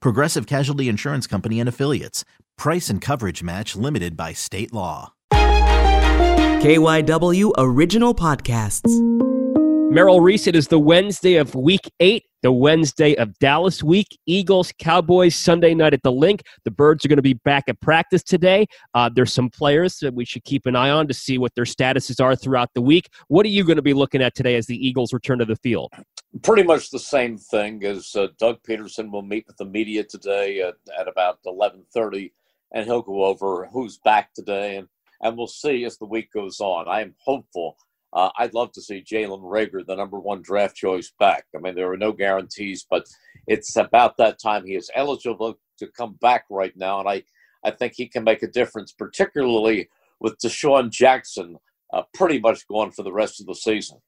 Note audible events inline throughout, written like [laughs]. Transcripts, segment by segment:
Progressive Casualty Insurance Company and Affiliates. Price and coverage match limited by state law. KYW Original Podcasts. Merrill Reese, it is the Wednesday of week eight, the Wednesday of Dallas week. Eagles, Cowboys, Sunday night at the Linc. The Birds are going to be back at practice today. Uh, there's some players that we should keep an eye on to see what their statuses are throughout the week. What are you going to be looking at today as the Eagles return to the field? Pretty much the same thing as uh, Doug Pederson will meet with the media today at, at about 11:30, and he'll go over who's back today, and and we'll see as the week goes on. I am hopeful uh, I'd love to see Jalen Reagor, the number one draft choice, back. I mean, there are no guarantees, but it's about that time he is eligible to come back right now, and I, I think he can make a difference, particularly with DeSean Jackson uh, pretty much gone for the rest of the season.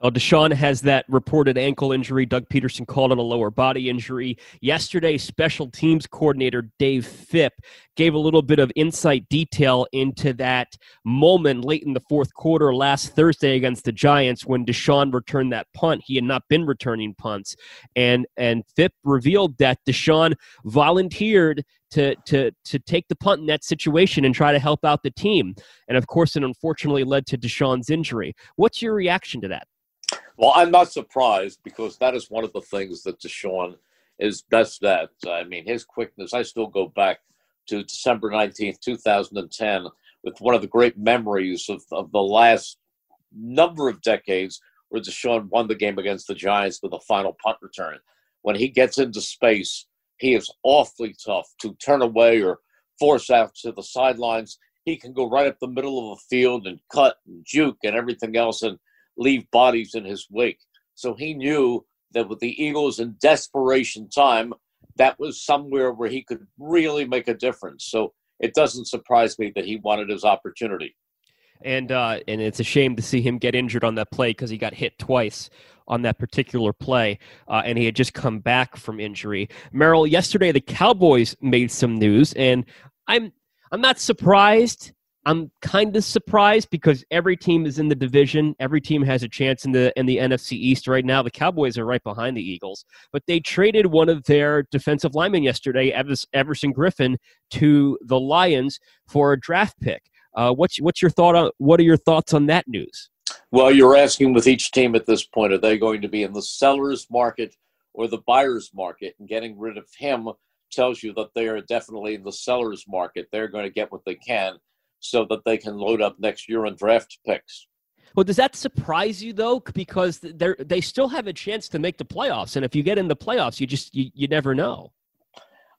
Uh, well, DeSean has that reported ankle injury. Doug Pederson called it a lower body injury. Yesterday, special teams coordinator Dave Fipp gave a little bit of insight detail into that moment late in the fourth quarter last Thursday against the Giants when DeSean returned that punt. He had not been returning punts. And and Fipp revealed that DeSean volunteered to to to take the punt in that situation and try to help out the team. And of course, it unfortunately led to DeSean's injury. What's your reaction to that? Well, I'm not surprised because that is one of the things that DeSean is best at. I mean, his quickness. I still go back to December 19th, 2010, with one of the great memories of, of the last number of decades where DeSean won the game against the Giants with a final punt return. When he gets into space, he is awfully tough to turn away or force out to the sidelines. He can go right up the middle of the field and cut and juke and everything else. And leave bodies in his wake. So he knew that with the Eagles in desperation time, that was somewhere where he could really make a difference. So it doesn't surprise me that he wanted his opportunity. And uh, and it's a shame to see him get injured on that play because he got hit twice on that particular play, uh, and he had just come back from injury. Merrill, yesterday the Cowboys made some news, and I'm I'm not surprised I'm kind of surprised because every team is in the division. Every team has a chance in the in the NFC East right now. The Cowboys are right behind the Eagles, but they traded one of their defensive linemen yesterday, Everson Griffen, to the Lions for a draft pick. Uh, what's what's your thought on what are your thoughts on that news? Well, you're asking with each team at this point, are they going to be in the seller's market or the buyer's market? And getting rid of him tells you that they are definitely in the seller's market. They're going to get what they can so that they can load up next year on draft picks. Well, does that surprise you though? Because they they still have a chance to make the playoffs, and if you get in the playoffs, you just you, you never know.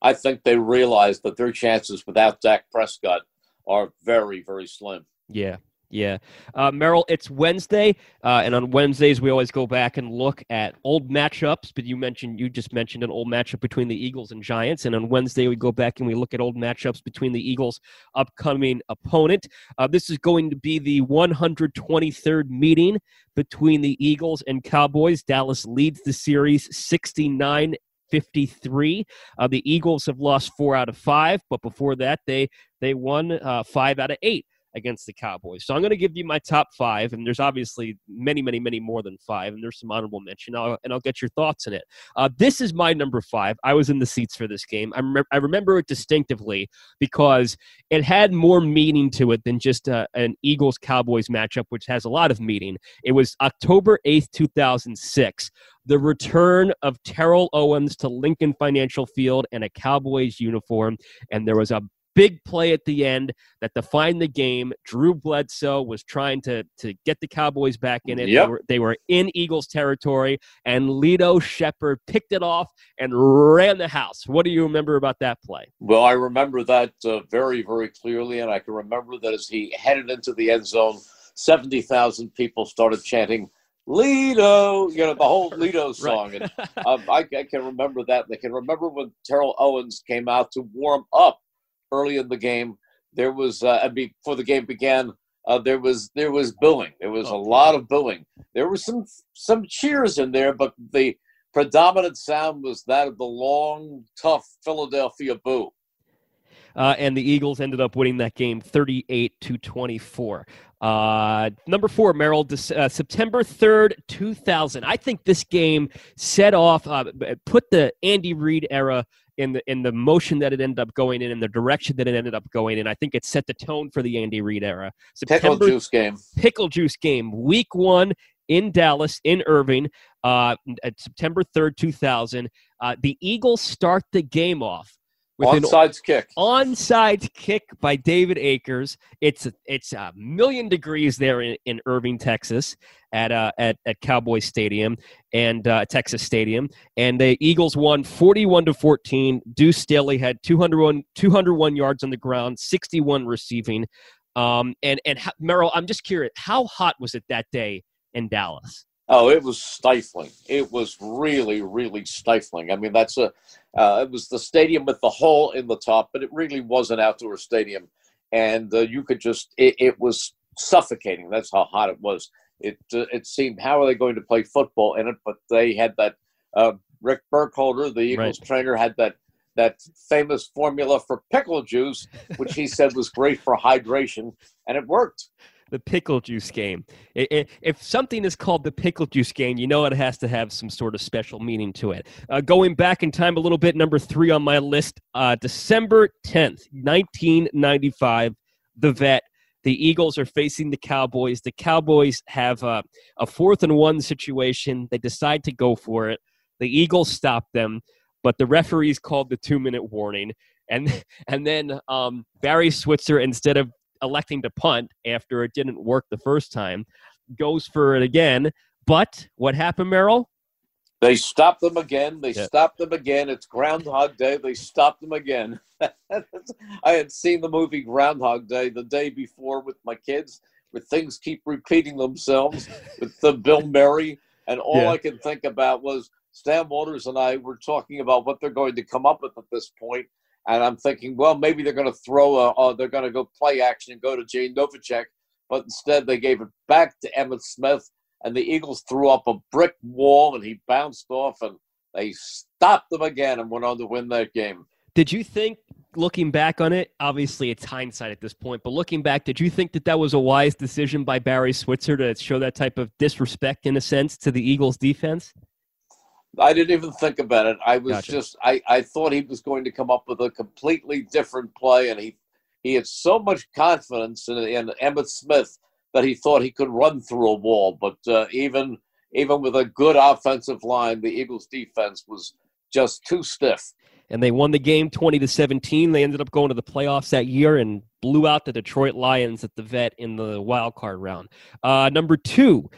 I think they realize that their chances without Dak Prescott are very very slim. Yeah, yeah. Uh, Merrill, it's Wednesday, uh, and on Wednesdays we always go back and look at old matchups. But you mentioned, you just mentioned an old matchup between the Eagles and Giants, and on Wednesday we go back and we look at old matchups between the Eagles' upcoming opponent. Uh, this is going to be the 123rd meeting between the Eagles and Cowboys. Dallas leads the series 69 53. Uh, the Eagles have lost four out of five, but before that, they they won uh, five out of eight against the Cowboys. So I'm going to give you my top five, and there's obviously many, many, many more than five, and there's some honorable mention, I'll, and I'll get your thoughts in it. Uh, this is my number five. I was in the seats for this game. I, rem- I remember it distinctively because it had more meaning to it than just uh, an Eagles Cowboys matchup, which has a lot of meaning. It was October 8th, 2006 the return of Terrell Owens to Lincoln Financial Field in a Cowboys uniform, and there was a big play at the end that defined the game. Drew Bledsoe was trying to to get the Cowboys back in it. Yep. They, were, they were in Eagles territory, and Lito Sheppard picked it off and ran the house. What do you remember about that play? Well, I remember that uh, very, very clearly, and I can remember that as he headed into the end zone, seventy thousand people started chanting "Lito," you know, the whole [laughs] Lito song, and um, I, I can remember that. And I can remember when Terrell Owens came out to warm up early in the game. There was, uh, and before the game began, uh, there was there was booing. There was a lot of booing. There was some some cheers in there, but the predominant sound was that of the long, tough Philadelphia boo. Uh, and the Eagles ended up winning that game 38 to 24. Uh, number four, Merrill, uh, September 3rd, 2000. I think this game set off, uh, put the Andy Reid era in the in the motion that it ended up going in, in the direction that it ended up going in. I think it set the tone for the Andy Reid era. September, pickle juice game. Pickle juice game. Week one in Dallas, in Irving, uh, at September 3rd, 2000. Uh, the Eagles start the game off with onside kick. Onside kick by David Akers. It's it's a million degrees there in, in Irving, Texas, at uh, at at Cowboy Stadium and uh, Texas Stadium, and the Eagles won forty-one to fourteen. Deuce Staley had 201, 201 yards on the ground, sixty-one receiving. Um, and and Merrill, I'm just curious, how hot was it that day in Dallas? Oh, it was stifling. It was really, really stifling. I mean, that's a. Uh, it was the stadium with the hole in the top, but it really was an outdoor stadium, and uh, you could just. It, it, was suffocating. That's how hot it was. It uh, it seemed how are they going to play football in it? But they had that. Uh, Rick Burkholder, the Eagles right. trainer, had that that famous formula for pickle juice, which he said was great for hydration, and it worked the pickle juice game. If something is called the pickle juice game, you know it has to have some sort of special meaning to it. Uh, going back in time a little bit, number three on my list, uh, December 10th, 1995, the vet. The Eagles are facing the Cowboys. The Cowboys have a, a fourth and one situation. They decide to go for it. The Eagles stop them, but the referees called the two minute warning. And, [laughs] and then um, Barry Switzer, instead of electing to punt after it didn't work the first time, goes for it again. But what happened, Merrill? They stopped them again. They yeah. stopped them again. It's Groundhog Day. They stopped them again. [laughs] I had seen the movie Groundhog Day the day before with my kids, where things keep repeating themselves with the Bill Murray, and all yeah. I could think about was Stan Walters and I were talking about what they're going to come up with at this point, and I'm thinking, well, maybe they're going to throw a, uh, they're going to go play action and go to Jay Novacek, but instead they gave it back to Emmitt Smith, and the Eagles threw up a brick wall, and he bounced off, and they stopped them again and went on to win that game. Did you think, looking back on it, obviously it's hindsight at this point, but looking back, did you think that that was a wise decision by Barry Switzer to show that type of disrespect, in a sense, to the Eagles' defense? I didn't even think about it. I was gotcha. just I, I thought he was going to come up with a completely different play, and he he had so much confidence in, in Emmitt Smith that he thought he could run through a wall. But uh, even even with a good offensive line, the Eagles' defense was just too stiff. And they won the game twenty to seventeen. They ended up going to the playoffs that year and blew out the Detroit Lions at the Vet in the wild card round. Uh, number two.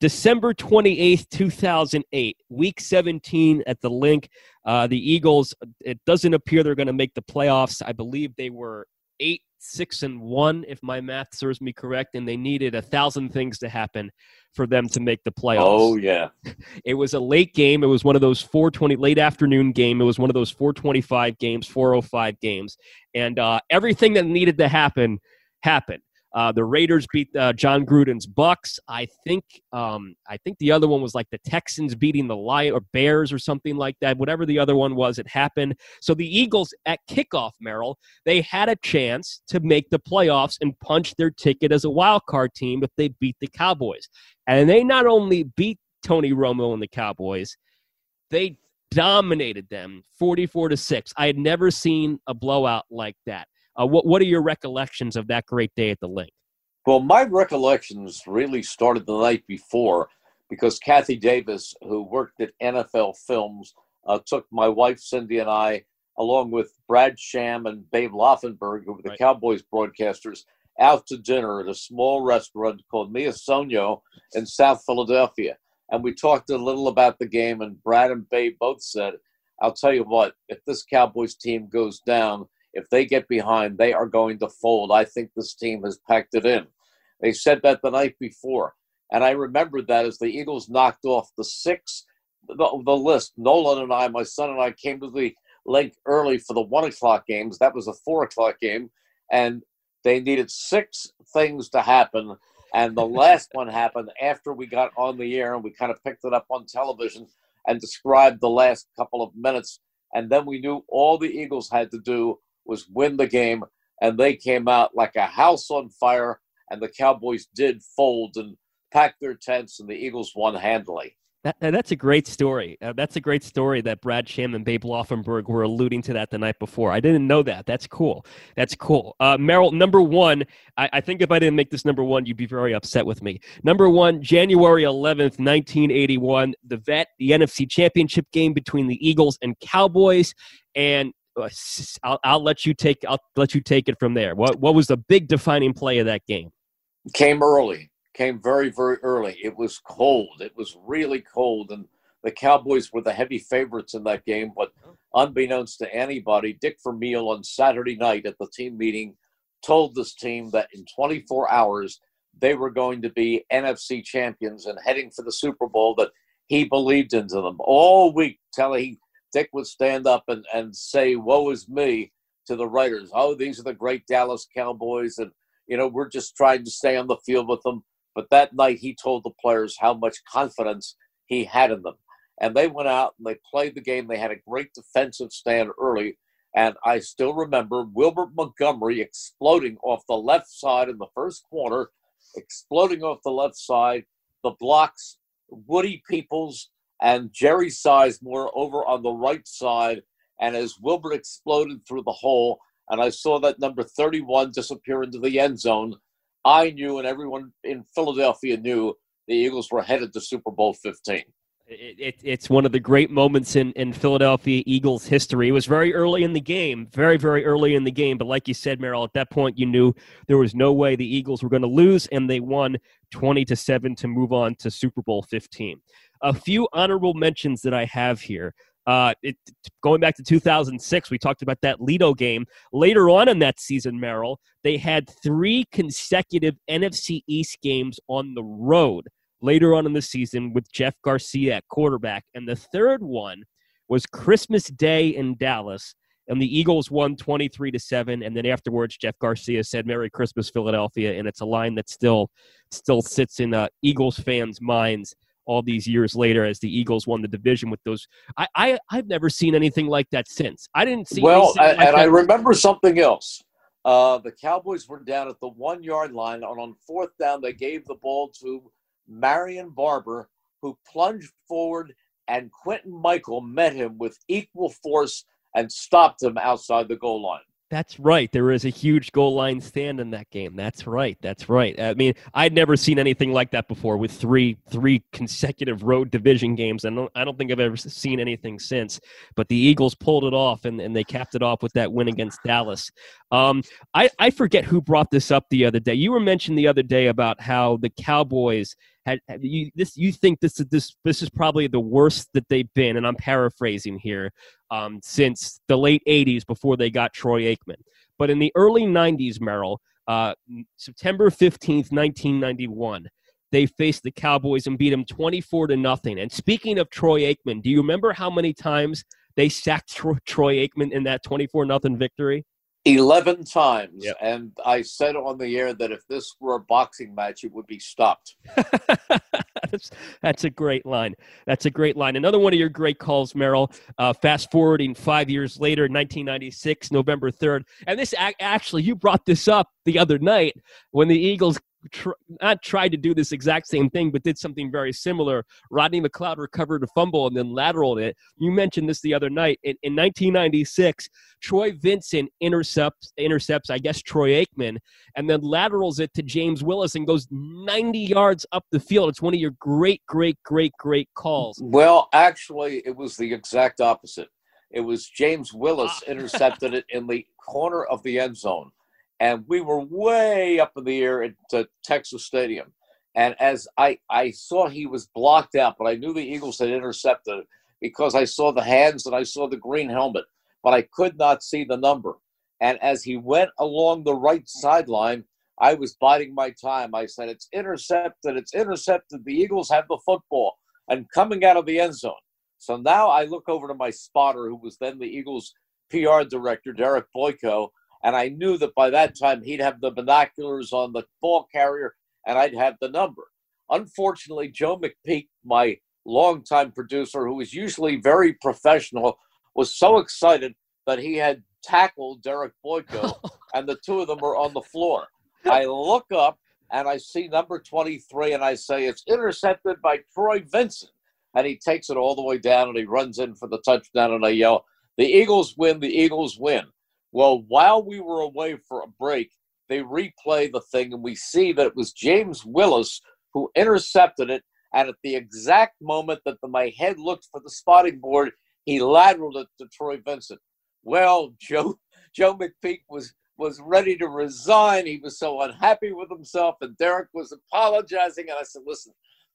December 28th, 2008, week 17 at the Linc. Uh, the Eagles, it doesn't appear they're going to make the playoffs. I believe they were eight, six, and one, if my math serves me correct, and they needed a thousand things to happen for them to make the playoffs. Oh, yeah. [laughs] It was a late game. It was one of those 420, late afternoon game. It was one of those 425 games, 405 games. And uh, everything that needed to happen happened. Uh, the Raiders beat uh, Jon Gruden's Bucs. I think um, I think the other one was like the Texans beating the Lion or Bears or something like that. Whatever the other one was, it happened. So the Eagles at kickoff, Merrill, they had a chance to make the playoffs and punch their ticket as a wild card team if they beat the Cowboys. And they not only beat Tony Romo and the Cowboys, they dominated them 44 to 6. I had never seen a blowout like that. Uh, what what are your recollections of that great day at the Linc? Well, my recollections really started the night before because Kathy Davis, who worked at NFL Films, uh, took my wife Cindy and I along with Brad Sham and Babe Laufenberg, who were the Right. Cowboys broadcasters, out to dinner at a small restaurant called Mia Sonio in South Philadelphia. And we talked a little about the game, and Brad and Babe both said, I'll tell you what, if this Cowboys team goes down, if they get behind, they are going to fold. I think this team has packed it in. They said that the night before. And I remembered that as the Eagles knocked off the six, the, the list. Nolan and I, my son and I, came to the lake early for the one o'clock games. That was a four o'clock game. And they needed six things to happen. And the last [laughs] one happened after we got on the air and we kind of picked it up on television and described the last couple of minutes. And then we knew all the Eagles had to do was win the game. And they came out like a house on fire. And the Cowboys did fold and pack their tents, and the Eagles won handily. That, that- that's a great story. Uh, that's a great story that Brad Sham and Babe Laufenberg were alluding to that the night before. I didn't know that. That's cool. That's cool. Uh, Merrill, number one, I, I think if I didn't make this number one, you'd be very upset with me. Number one, January 11th, 1981, the vet, the NFC Championship game between the Eagles and Cowboys. And Uh, I'll, I'll let you take I'll let you take it from there. What what was the big defining play of that game? Came early, came very, very early. It was cold. It was really cold. And the Cowboys were the heavy favorites in that game. But unbeknownst to anybody, Dick Vermeil on Saturday night at the team meeting told this team that in 24 hours they were going to be NFC champions and heading for the Super Bowl, that he believed into them. All week, telling Dick would stand up and, and say, Woe is me to the writers. Oh, these are the great Dallas Cowboys. And, you know, we're just trying to stay on the field with them. But that night, he told the players how much confidence he had in them. And they went out and they played the game. They had a great defensive stand early. And I still remember Wilbert Montgomery exploding off the left side in the first quarter, exploding off the left side. The blocks, Woody Peoples and Jerry Sizemore over on the right side. And as Wilbert exploded through the hole, and I saw that number 31 disappear into the end zone, I knew and everyone in Philadelphia knew the Eagles were headed to Super Bowl 15. It, it, it's one of the great moments in, in Philadelphia Eagles history. It was very early in the game, very, very early in the game. But like you said, Merrill, at that point, you knew there was no way the Eagles were going to lose, and they won 20 to 7 to move on to Super Bowl 15. A few honorable mentions that I have here. Uh, it, going back to 2006, we talked about that Lito game. Later on in that season, Merrill, they had three consecutive NFC East games on the road later on in the season with Jeff Garcia at quarterback. And the third one was Christmas Day in Dallas. And the Eagles won 23 to 7. And then afterwards, Jeff Garcia said, Merry Christmas, Philadelphia. And it's a line that still still sits in uh, Eagles fans' minds all these years later as the Eagles won the division with those. I, I, I've never seen anything like that since. I didn't see Well, like and I remember something else. Uh, the Cowboys were down at the one yard line, and on fourth down, they gave the ball to Marion Barber, who plunged forward, and Quintin Mikell met him with equal force and stopped him outside the goal line. That's right. There is a huge goal line stand in that game. That's right. That's right. I mean, I'd never seen anything like that before with three three consecutive road division games. And I don't, I don't think I've ever seen anything since. But the Eagles pulled it off and, and they capped it off with that win against Dallas. Um, I, I forget who brought this up the other day. You were mentioned the other day about how the Cowboys had had- you this you think this is this this is probably the worst that they've been, and I'm paraphrasing here um, since the late 80s before they got Troy Aikman. But in the early 90s, Merrill, uh, September 15th, 1991, they faced the Cowboys and beat them 24 to nothing. And speaking of Troy Aikman, do you remember how many times they sacked Tro- Troy Aikman in that 24 nothing victory? 11 times. Yep. And I said on the air that if this were a boxing match, it would be stopped. [laughs] that's, that's a great line. That's a great line. Another one of your great calls, Merrill. Uh, fast forwarding five years later, 1996, November 3rd. And this actually, you brought this up the other night when the Eagles tr- not tried to do this exact same thing, but did something very similar. Rodney McLeod recovered a fumble and then lateraled it. You mentioned this the other night. In, in 1996, Troy Vincent intercepts, intercepts, I guess, Troy Aikman, and then laterals it to James Willis and goes 90 yards up the field. It's one of your great, great, great, great calls. Well, actually, it was the exact opposite. It was James Willis Ah. [laughs] intercepted it in the corner of the end zone, and we were way up in the air at uh, Texas Stadium. And as I I saw he was blocked out, but I knew the Eagles had intercepted it because I saw the hands and I saw the green helmet, but I could not see the number. And as he went along the right sideline, I was biding my time. I said, It's intercepted. It's intercepted. The Eagles have the football and coming out of the end zone. So now I look over to my spotter, who was then the Eagles PR director, Derek Boyko, and I knew that by that time he'd have the binoculars on the ball carrier and I'd have the number. Unfortunately, Joe McPeak, my longtime producer, who is usually very professional, was so excited that he had tackled Derek Boyko, [laughs] oh. and the two of them were on the floor. I look up and I see number 23, and I say, It's intercepted by Troy Vincent. And he takes it all the way down and he runs in for the touchdown, and I yell, The Eagles win, the Eagles win. Well, while we were away for a break, they replay the thing, and we see that it was James Willis who intercepted it. And at the exact moment that the, my head looked for the spotting board, he lateraled it to Troy Vincent. Well, [laughs] Joe Joe McPeak was was ready to resign. He was so unhappy with himself, and Derek was apologizing. And I said, "Listen,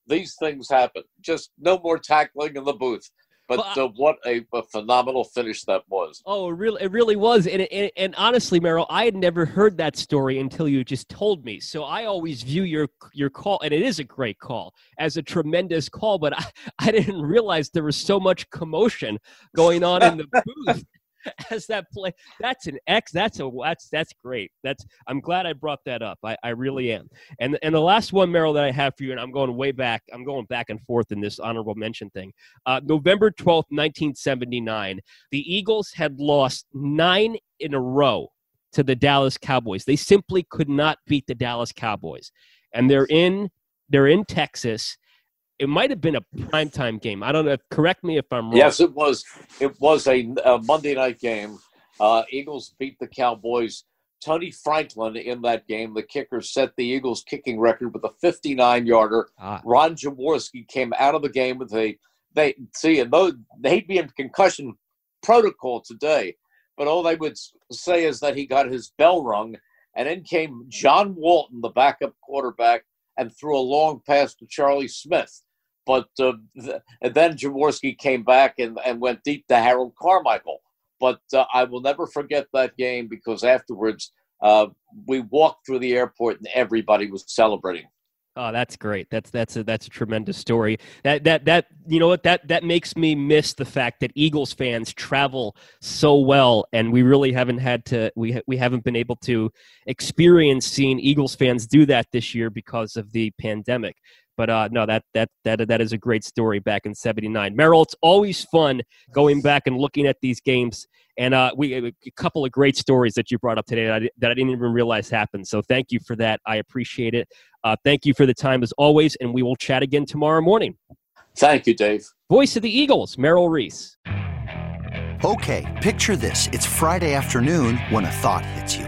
these things happen. Just no more tackling in the booth." But Well, uh, what a, a phenomenal finish that was. Oh, it really, it really was, and, and and honestly, Merrill, I had never heard that story until you just told me. So I always view your your call, and it is a great call, as a tremendous call. But [laughs] I, I didn't realize there was so much commotion going on in the [laughs] booth [laughs] as that play. That's an X. That's a that's that's great. That's I'm glad I brought that up. I, I really am. And and the last one, Merrill, that I have for you, and I'm going way back. I'm going back and forth in this honorable mention thing. Uh, November 12th, 1979, the Eagles had lost nine in a row to the Dallas Cowboys. They simply could not beat the Dallas Cowboys. And they're in they're in Texas. It might have been a primetime game. I don't know. Correct me if I'm wrong. Yes, it was. It was a, a Monday night game. Uh, Eagles beat the Cowboys. Tony Franklin in that game, the kicker, set the Eagles' kicking record with a 59-yarder. Ah, Ron Jaworski came out of the game with a they see and those they'd be in concussion protocol today, but all they would say is that he got his bell rung, and then came John Walton, the backup quarterback, and threw a long pass to Charlie Smith. But uh, th- then Jaworski came back and, and went deep to Harold Carmichael. But uh, I will never forget that game because afterwards uh, we walked through the airport and everybody was celebrating. Oh, that's great. That's that's a that's a tremendous story. That that that you know what that that makes me miss the fact that Eagles fans travel so well, and we really haven't had to we ha- we haven't been able to experience seeing Eagles fans do that this year because of the pandemic. But uh, no, that that that that is a great story back in '79. Merrill, it's always fun going back and looking at these games. And uh, we a couple of great stories that you brought up today that I, that I didn't even realize happened. So thank you for that. I appreciate it. Uh, thank you for the time as always, and we will chat again tomorrow morning. Thank you, Dave. Voice of the Eagles, Merrill Reese. Okay, picture this. It's Friday afternoon when a thought hits you.